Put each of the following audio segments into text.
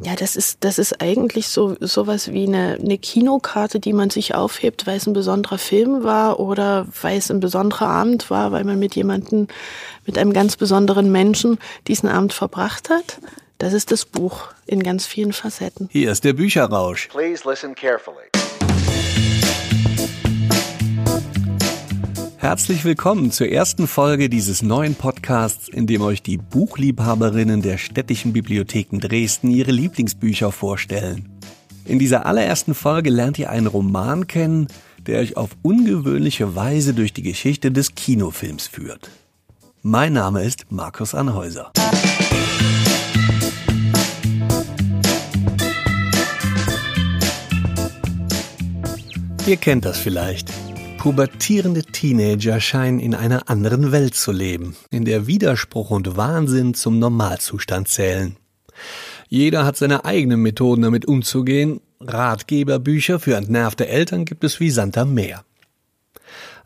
Ja, das ist, das ist eigentlich so sowas wie eine, eine Kinokarte, die man sich aufhebt, weil es ein besonderer Film war oder weil es ein besonderer Abend war, weil man mit jemandem, mit einem ganz besonderen Menschen diesen Abend verbracht hat. Das ist das Buch in ganz vielen Facetten. Hier ist der Bücherrausch. Please listen carefully. Herzlich willkommen zur ersten Folge dieses neuen Podcasts, in dem euch die Buchliebhaberinnen der städtischen Bibliotheken Dresden ihre Lieblingsbücher vorstellen. In dieser allerersten Folge lernt ihr einen Roman kennen, der euch auf ungewöhnliche Weise durch die Geschichte des Kinofilms führt. Mein Name ist Markus Anhäuser. Ihr kennt das vielleicht. Pubertierende Teenager scheinen in einer anderen Welt zu leben, in der Widerspruch und Wahnsinn zum Normalzustand zählen. Jeder hat seine eigenen Methoden damit umzugehen. Ratgeberbücher für entnervte Eltern gibt es wie Sand am Meer.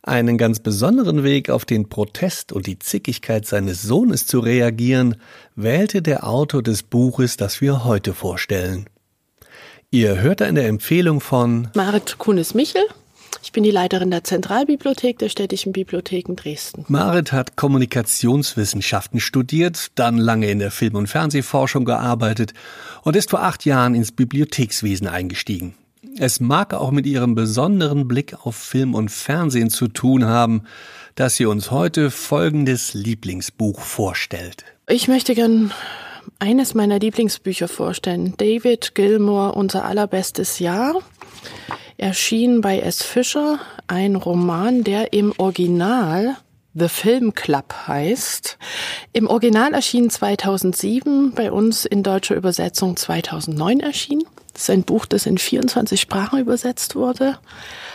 Einen ganz besonderen Weg auf den Protest und die Zickigkeit seines Sohnes zu reagieren, wählte der Autor des Buches, das wir heute vorstellen. Ihr hört da in der Empfehlung von Marit Kunis-Michel ich bin die Leiterin der Zentralbibliothek der Städtischen Bibliotheken Dresden. Marit hat Kommunikationswissenschaften studiert, dann lange in der Film- und Fernsehforschung gearbeitet und ist vor acht Jahren ins Bibliothekswesen eingestiegen. Es mag auch mit ihrem besonderen Blick auf Film und Fernsehen zu tun haben, dass sie uns heute folgendes Lieblingsbuch vorstellt. Ich möchte gern eines meiner Lieblingsbücher vorstellen. David Gilmore, Unser allerbestes Jahr erschien bei S. Fischer ein Roman, der im Original The Film Club heißt. Im Original erschien 2007, bei uns in deutscher Übersetzung 2009 erschien. Das ist ein Buch, das in 24 Sprachen übersetzt wurde,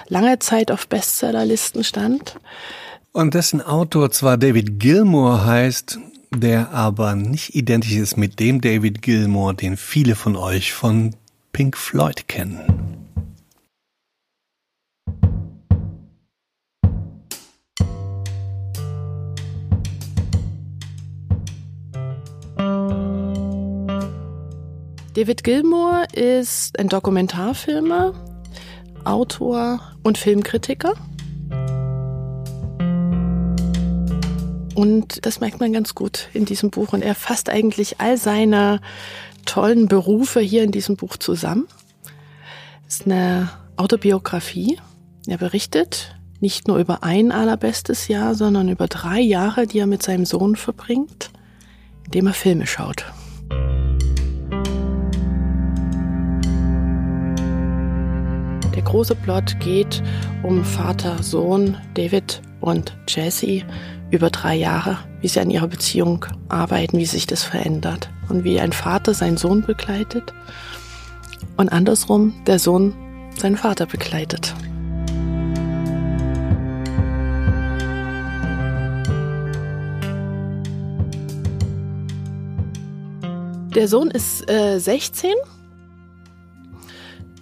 lange Zeit auf Bestsellerlisten stand. Und dessen Autor zwar David Gilmour heißt, der aber nicht identisch ist mit dem David Gilmour, den viele von euch von Pink Floyd kennen. David Gilmour ist ein Dokumentarfilmer, Autor und Filmkritiker. Und das merkt man ganz gut in diesem Buch. Und er fasst eigentlich all seine tollen Berufe hier in diesem Buch zusammen. Es ist eine Autobiografie. Er berichtet nicht nur über ein allerbestes Jahr, sondern über drei Jahre, die er mit seinem Sohn verbringt, indem er Filme schaut. Große Plot geht um Vater, Sohn, David und Jesse über drei Jahre, wie sie an ihrer Beziehung arbeiten, wie sich das verändert und wie ein Vater seinen Sohn begleitet und andersrum der Sohn seinen Vater begleitet. Der Sohn ist äh, 16,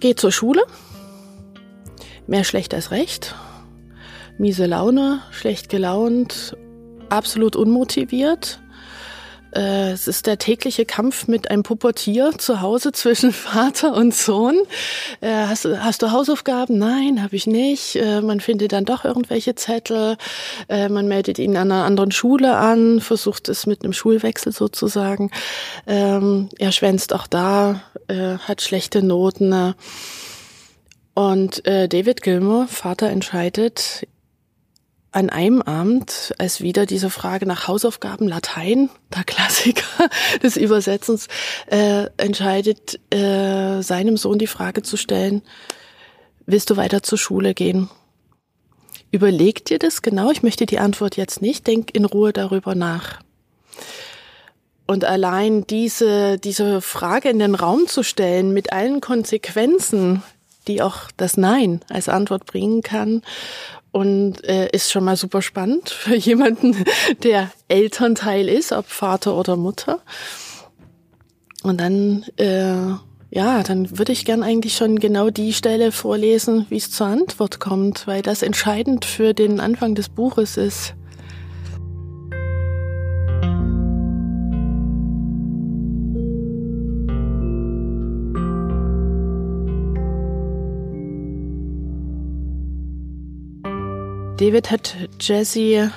geht zur Schule Mehr schlecht als recht. Miese Laune, schlecht gelaunt, absolut unmotiviert. Äh, es ist der tägliche Kampf mit einem Pubertier zu Hause zwischen Vater und Sohn. Äh, hast, hast du Hausaufgaben? Nein, habe ich nicht. Äh, man findet dann doch irgendwelche Zettel. Man meldet ihn an einer anderen Schule an, versucht es mit einem Schulwechsel sozusagen. Ähm, er schwänzt auch da, hat schlechte Noten. Und äh, David Gilmour, Vater, entscheidet an einem Abend, als wieder diese Frage nach Hausaufgaben Latein, der Klassiker des Übersetzens, äh, entscheidet, äh, seinem Sohn die Frage zu stellen, willst du weiter zur Schule gehen? Überleg dir das genau, ich möchte die Antwort jetzt nicht, denk in Ruhe darüber nach. Und allein diese, diese Frage in den Raum zu stellen mit allen Konsequenzen, die auch das Nein als Antwort bringen kann. Und äh, ist schon mal super spannend für jemanden, der Elternteil ist, ob Vater oder Mutter. Und dann, äh, ja, dann würde ich gern eigentlich schon genau die Stelle vorlesen, wie es zur Antwort kommt, weil das entscheidend für den Anfang des Buches ist. David hat Jesse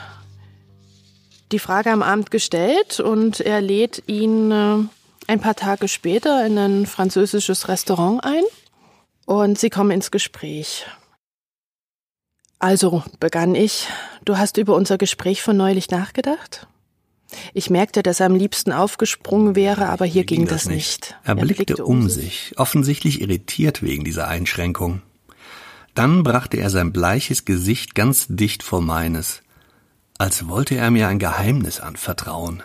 die Frage am Abend gestellt und er lädt ihn äh, ein paar Tage später in ein französisches Restaurant ein und sie kommen ins Gespräch. Also, begann ich, du hast über unser Gespräch von neulich nachgedacht? Ich merkte, dass er am liebsten aufgesprungen wäre, aber hier, hier ging, ging, das nicht. nicht. Er, er blickte, blickte um sich, offensichtlich irritiert wegen dieser Einschränkung. Dann brachte er sein bleiches Gesicht ganz dicht vor meines, als wollte er mir ein Geheimnis anvertrauen.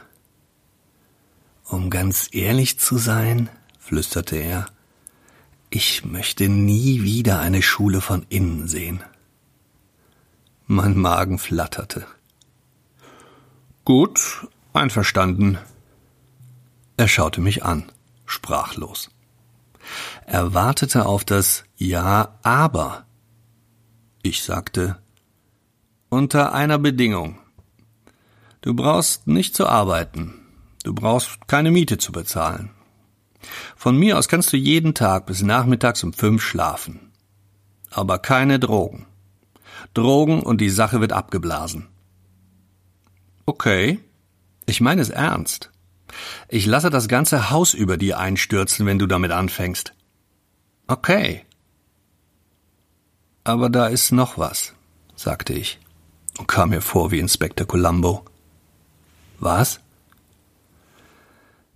Um ganz ehrlich zu sein, flüsterte er, ich möchte nie wieder eine Schule von innen sehen. Mein Magen flatterte. Gut, einverstanden. Er schaute mich an, sprachlos. Er wartete auf das Ja, aber. Ich sagte, unter einer Bedingung. Du brauchst nicht zu arbeiten. Du brauchst keine Miete zu bezahlen. Von mir aus kannst du jeden Tag bis nachmittags um fünf schlafen. Aber keine Drogen. Drogen und die Sache wird abgeblasen. Okay. Ich meine es ernst. Ich lasse das ganze Haus über dir einstürzen, wenn du damit anfängst. Okay. Aber da ist noch was, sagte ich und kam mir vor wie Inspektor Columbo. Was?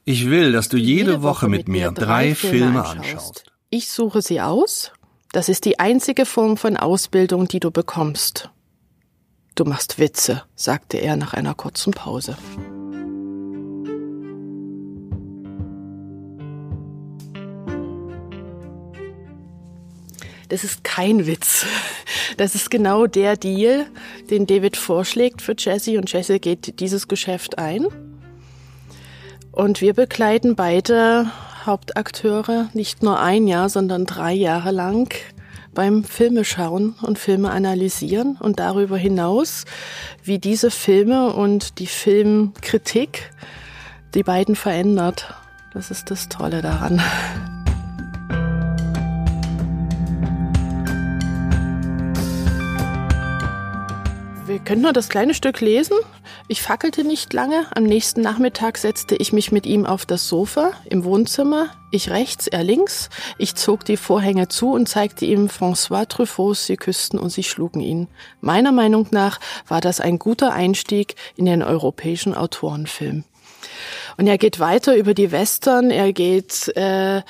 Ich will, dass du jede, jede Woche, Woche mit mir drei, Filme, Filme anschaust. Ich suche sie aus. Das ist die einzige Form von Ausbildung, die du bekommst. Du machst Witze, sagte er nach einer kurzen Pause. Das ist kein Witz. Das ist genau der Deal, den David vorschlägt für Jesse und Jesse geht dieses Geschäft ein. Und wir begleiten beide Hauptakteure nicht nur ein Jahr, sondern drei Jahre lang beim Filme schauen und Filme analysieren und darüber hinaus, wie diese Filme und die Filmkritik die beiden verändert. Das ist das Tolle daran. Können nur das kleine Stück lesen. Ich fackelte nicht lange. Am nächsten Nachmittag setzte ich mich mit ihm auf das Sofa im Wohnzimmer. Ich rechts, er links. Ich zog die Vorhänge zu und zeigte ihm François Truffaut. Sie küssten und sie schlugen ihn. Meiner Meinung nach war das ein guter Einstieg in den europäischen Autorenfilm. Und er geht weiter über die Western. Er geht äh,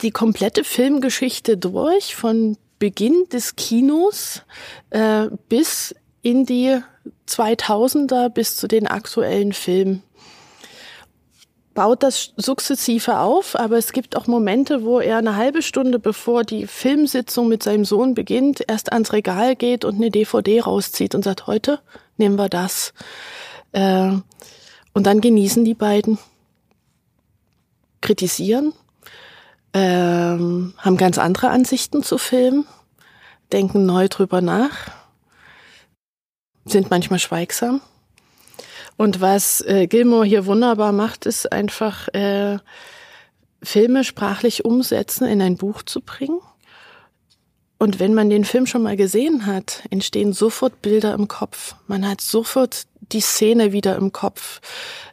die komplette Filmgeschichte durch von Beginn des Kinos äh, bis in die 2000er, bis zu den aktuellen Filmen. Baut das sukzessive auf, aber es gibt auch Momente, wo er eine halbe Stunde bevor die Filmsitzung mit seinem Sohn beginnt, erst ans Regal geht und eine DVD rauszieht und sagt, heute nehmen wir das. Äh, und dann genießen die beiden, kritisieren, ähm, haben ganz andere Ansichten zu Filmen, denken neu drüber nach, sind manchmal schweigsam. Und was äh, Gilmore hier wunderbar macht, ist einfach äh, Filme sprachlich umsetzen, in ein Buch zu bringen. Und wenn man den Film schon mal gesehen hat, entstehen sofort Bilder im Kopf. Man hat sofort die Szene wieder im Kopf.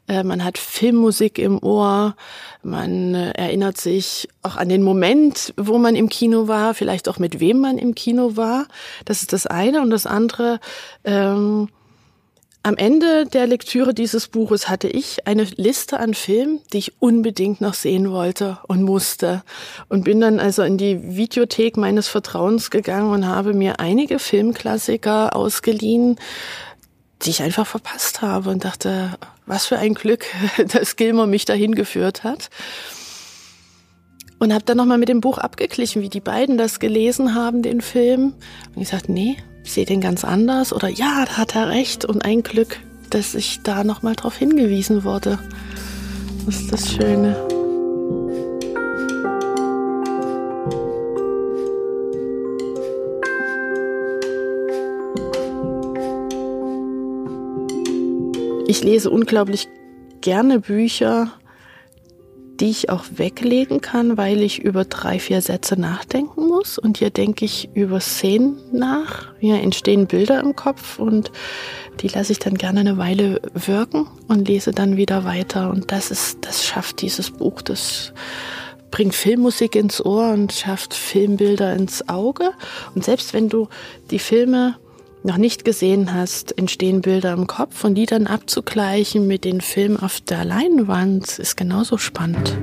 Äh, man hat Filmmusik im Ohr. Man äh, erinnert sich auch an den Moment, wo man im Kino war, vielleicht auch mit wem man im Kino war. Das ist das eine. Und das andere, ähm, am Ende der Lektüre dieses Buches hatte ich eine Liste an Filmen, die ich unbedingt noch sehen wollte und musste. Und bin dann also in die Videothek meines Vertrauens gegangen und habe mir einige Filmklassiker ausgeliehen, die ich einfach verpasst habe und dachte, was für ein Glück, dass Gilmore mich dahin geführt hat. Und habe dann nochmal mit dem Buch abgeglichen, wie die beiden das gelesen haben, den Film. Und ich sagte, nee, ich sehe den ganz anders. Oder ja, da hat er recht. Und ein Glück, dass ich da nochmal drauf hingewiesen wurde. Das ist das Schöne. Ich lese unglaublich gerne Bücher, die ich auch weglegen kann, weil ich über drei, vier Sätze nachdenken muss. Und hier denke ich über Szenen nach. Hier entstehen Bilder im Kopf und die lasse ich dann gerne eine Weile wirken und lese dann wieder weiter. Und das ist, das schafft dieses Buch. Das bringt Filmmusik ins Ohr und schafft Filmbilder ins Auge. Und selbst wenn du die Filme noch nicht gesehen hast, entstehen Bilder im Kopf und die dann abzugleichen mit den Filmen auf der Leinwand ist genauso spannend.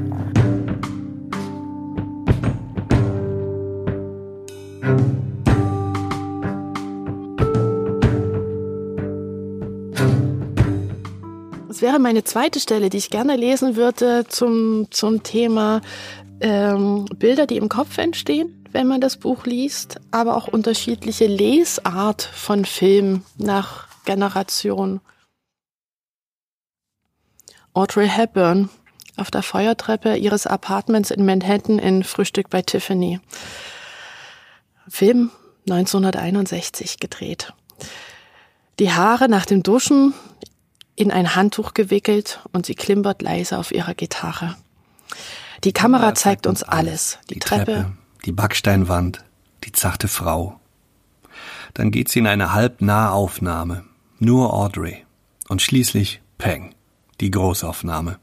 Das wäre meine zweite Stelle, die ich gerne lesen würde zum, zum Thema ähm, Bilder, die im Kopf entstehen wenn man das Buch liest, aber auch unterschiedliche Lesart von Film nach Generation. Audrey Hepburn auf der Feuertreppe ihres Apartments in Manhattan in Frühstück bei Tiffany. Film 1961 gedreht. Die Haare nach dem Duschen in ein Handtuch gewickelt und sie klimpert leise auf ihrer Gitarre. Die Kamera zeigt uns alles. Die, Treppe, die Backsteinwand, die zarte Frau. Dann geht sie in eine Halbnahaufnahme, nur Audrey. Und schließlich Peng, die Großaufnahme.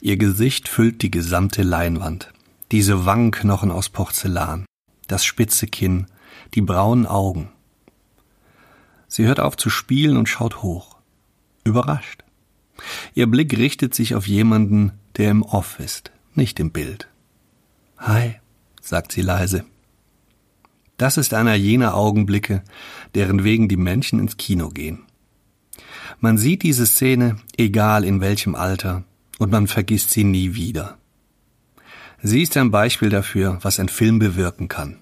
Ihr Gesicht füllt die gesamte Leinwand. Diese Wangenknochen aus Porzellan, das spitze Kinn, die braunen Augen. Sie hört auf zu spielen und schaut hoch. Überrascht. Ihr Blick richtet sich auf jemanden, der im Off ist, nicht im Bild. Hi, sagt sie leise. Das ist einer jener Augenblicke, deren wegen die Menschen ins Kino gehen. Man sieht diese Szene, egal in welchem Alter, und man vergisst sie nie wieder. Sie ist ein Beispiel dafür, was ein Film bewirken kann.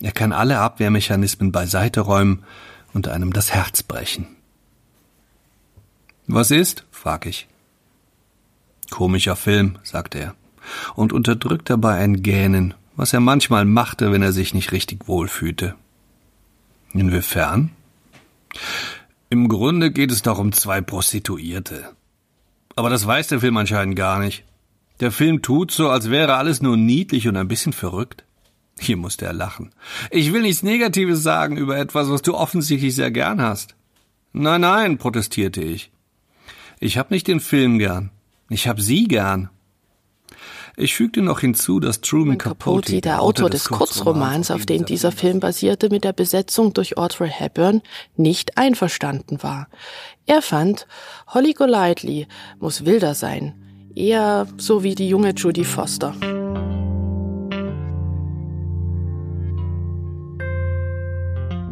Er kann alle Abwehrmechanismen beiseite räumen und einem das Herz brechen. Was ist? frag ich. Komischer Film, sagt er und unterdrückt dabei ein Gähnen, was er manchmal machte, wenn er sich nicht richtig wohlfühlte. Inwiefern? Im Grunde geht es doch um zwei Prostituierte. Aber das weiß der Film anscheinend gar nicht. Der Film tut so, als wäre alles nur niedlich und ein bisschen verrückt. Hier musste er lachen. Ich will nichts Negatives sagen über etwas, was du offensichtlich sehr gern hast. Nein, nein, protestierte ich. Ich hab nicht den Film gern. Ich hab sie gern. Ich fügte noch hinzu, dass Truman Capote, der Autor des Kurzromans, auf dem dieser Film basierte, mit der Besetzung durch Audrey Hepburn nicht einverstanden war. Er fand, Holly Golightly muss wilder sein, eher so wie die junge Judy Foster.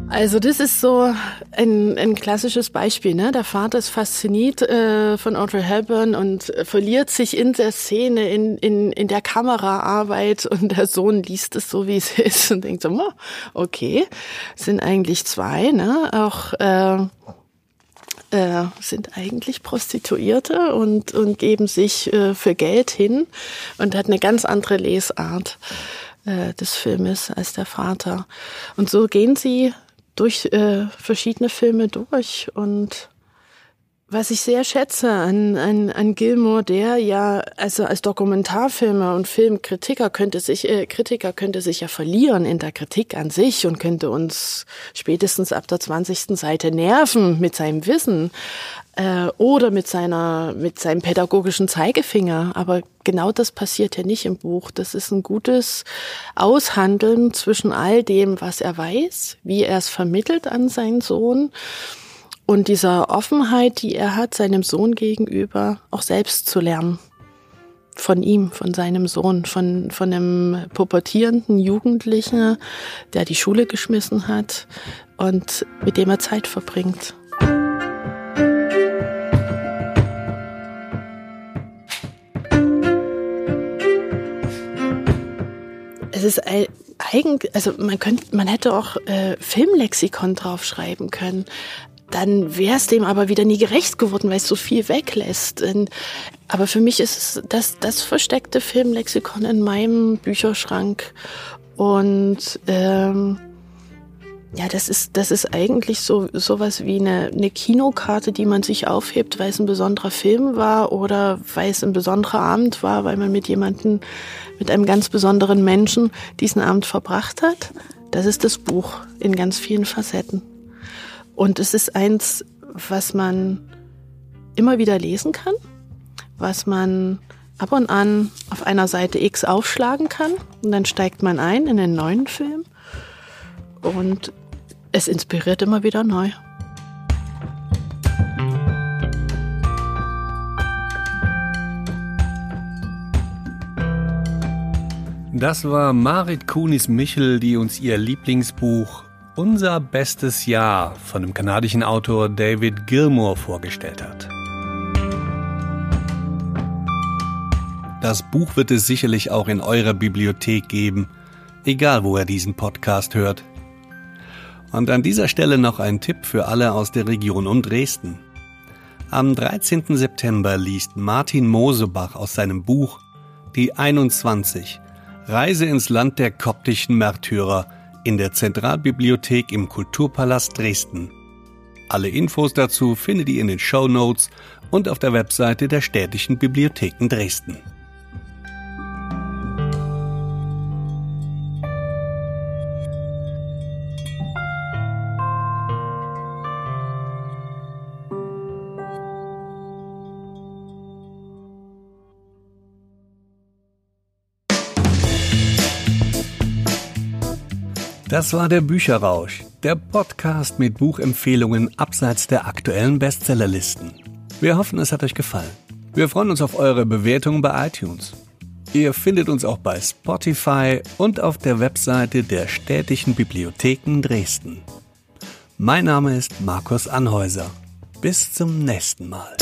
Also das ist so ein, ein klassisches Beispiel. Ne? Der Vater ist fasziniert äh, von Audrey Hepburn und verliert sich in der Szene, in, in, in der Kameraarbeit und der Sohn liest es so, wie es ist und denkt so, okay, sind eigentlich zwei, ne? auch äh, äh, sind eigentlich Prostituierte und, und geben sich äh, für Geld hin und hat eine ganz andere Lesart äh, des Filmes als der Vater. Und so gehen sie durch äh, verschiedene Filme durch und was ich sehr schätze an, an, an Gilmore, der ja also als Dokumentarfilmer und Filmkritiker könnte sich äh, Kritiker könnte sich ja verlieren in der Kritik an sich und könnte uns spätestens ab der 20. Seite nerven mit seinem Wissen äh, oder mit seiner mit seinem pädagogischen Zeigefinger. Aber genau das passiert ja nicht im Buch. Das ist ein gutes Aushandeln zwischen all dem, was er weiß, wie er es vermittelt an seinen Sohn und dieser Offenheit, die er hat, seinem Sohn gegenüber, auch selbst zu lernen. Von ihm, von seinem Sohn, von, von einem pubertierenden Jugendlichen, der die Schule geschmissen hat und mit dem er Zeit verbringt. Es ist eigentlich, also man könnte, man hätte auch äh, Filmlexikon draufschreiben können dann wäre es dem aber wieder nie gerecht geworden, weil es so viel weglässt. Aber für mich ist das, das versteckte Filmlexikon in meinem Bücherschrank. Und ähm, Ja, das ist, das ist eigentlich so sowas wie eine, eine Kinokarte, die man sich aufhebt, weil es ein besonderer Film war oder weil es ein besonderer Abend war, weil man mit jemandem, mit einem ganz besonderen Menschen diesen Abend verbracht hat. Das ist das Buch in ganz vielen Facetten. Und es ist eins, was man immer wieder lesen kann, was man ab und an auf einer Seite X aufschlagen kann und dann steigt man ein in den neuen Film und es inspiriert immer wieder neu. Das war Marit Kunis-Michel, die uns ihr Lieblingsbuch Unser bestes Jahr von dem kanadischen Autor David Gilmour vorgestellt hat. Das Buch wird es sicherlich auch in eurer Bibliothek geben, egal wo ihr diesen Podcast hört. Und an dieser Stelle noch ein Tipp für alle aus der Region um Dresden. Am 13. September liest Martin Mosebach aus seinem Buch Die 21 Reise ins Land der koptischen Märtyrer in der Zentralbibliothek im Kulturpalast Dresden. Alle Infos dazu findet ihr in den Show Notes und auf der Webseite der städtischen Bibliotheken Dresden. Das war der Bücherrausch, der Podcast mit Buchempfehlungen abseits der aktuellen Bestsellerlisten. Wir hoffen, es hat euch gefallen. Wir freuen uns auf eure Bewertungen bei iTunes. Ihr findet uns auch bei Spotify und auf der Webseite der Städtischen Bibliotheken Dresden. Mein Name ist Markus Anhäuser. Bis zum nächsten Mal.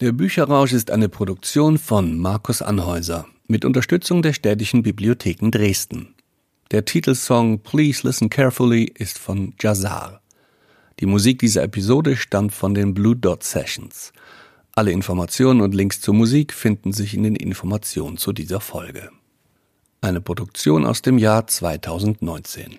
Der Bücherrausch ist eine Produktion von Markus Anhäuser mit Unterstützung der Städtischen Bibliotheken Dresden. Der Titelsong Please Listen Carefully ist von Jazar. Die Musik dieser Episode stammt von den Blue Dot Sessions. Alle Informationen und Links zur Musik finden sich in den Informationen zu dieser Folge. Eine Produktion aus dem Jahr 2019.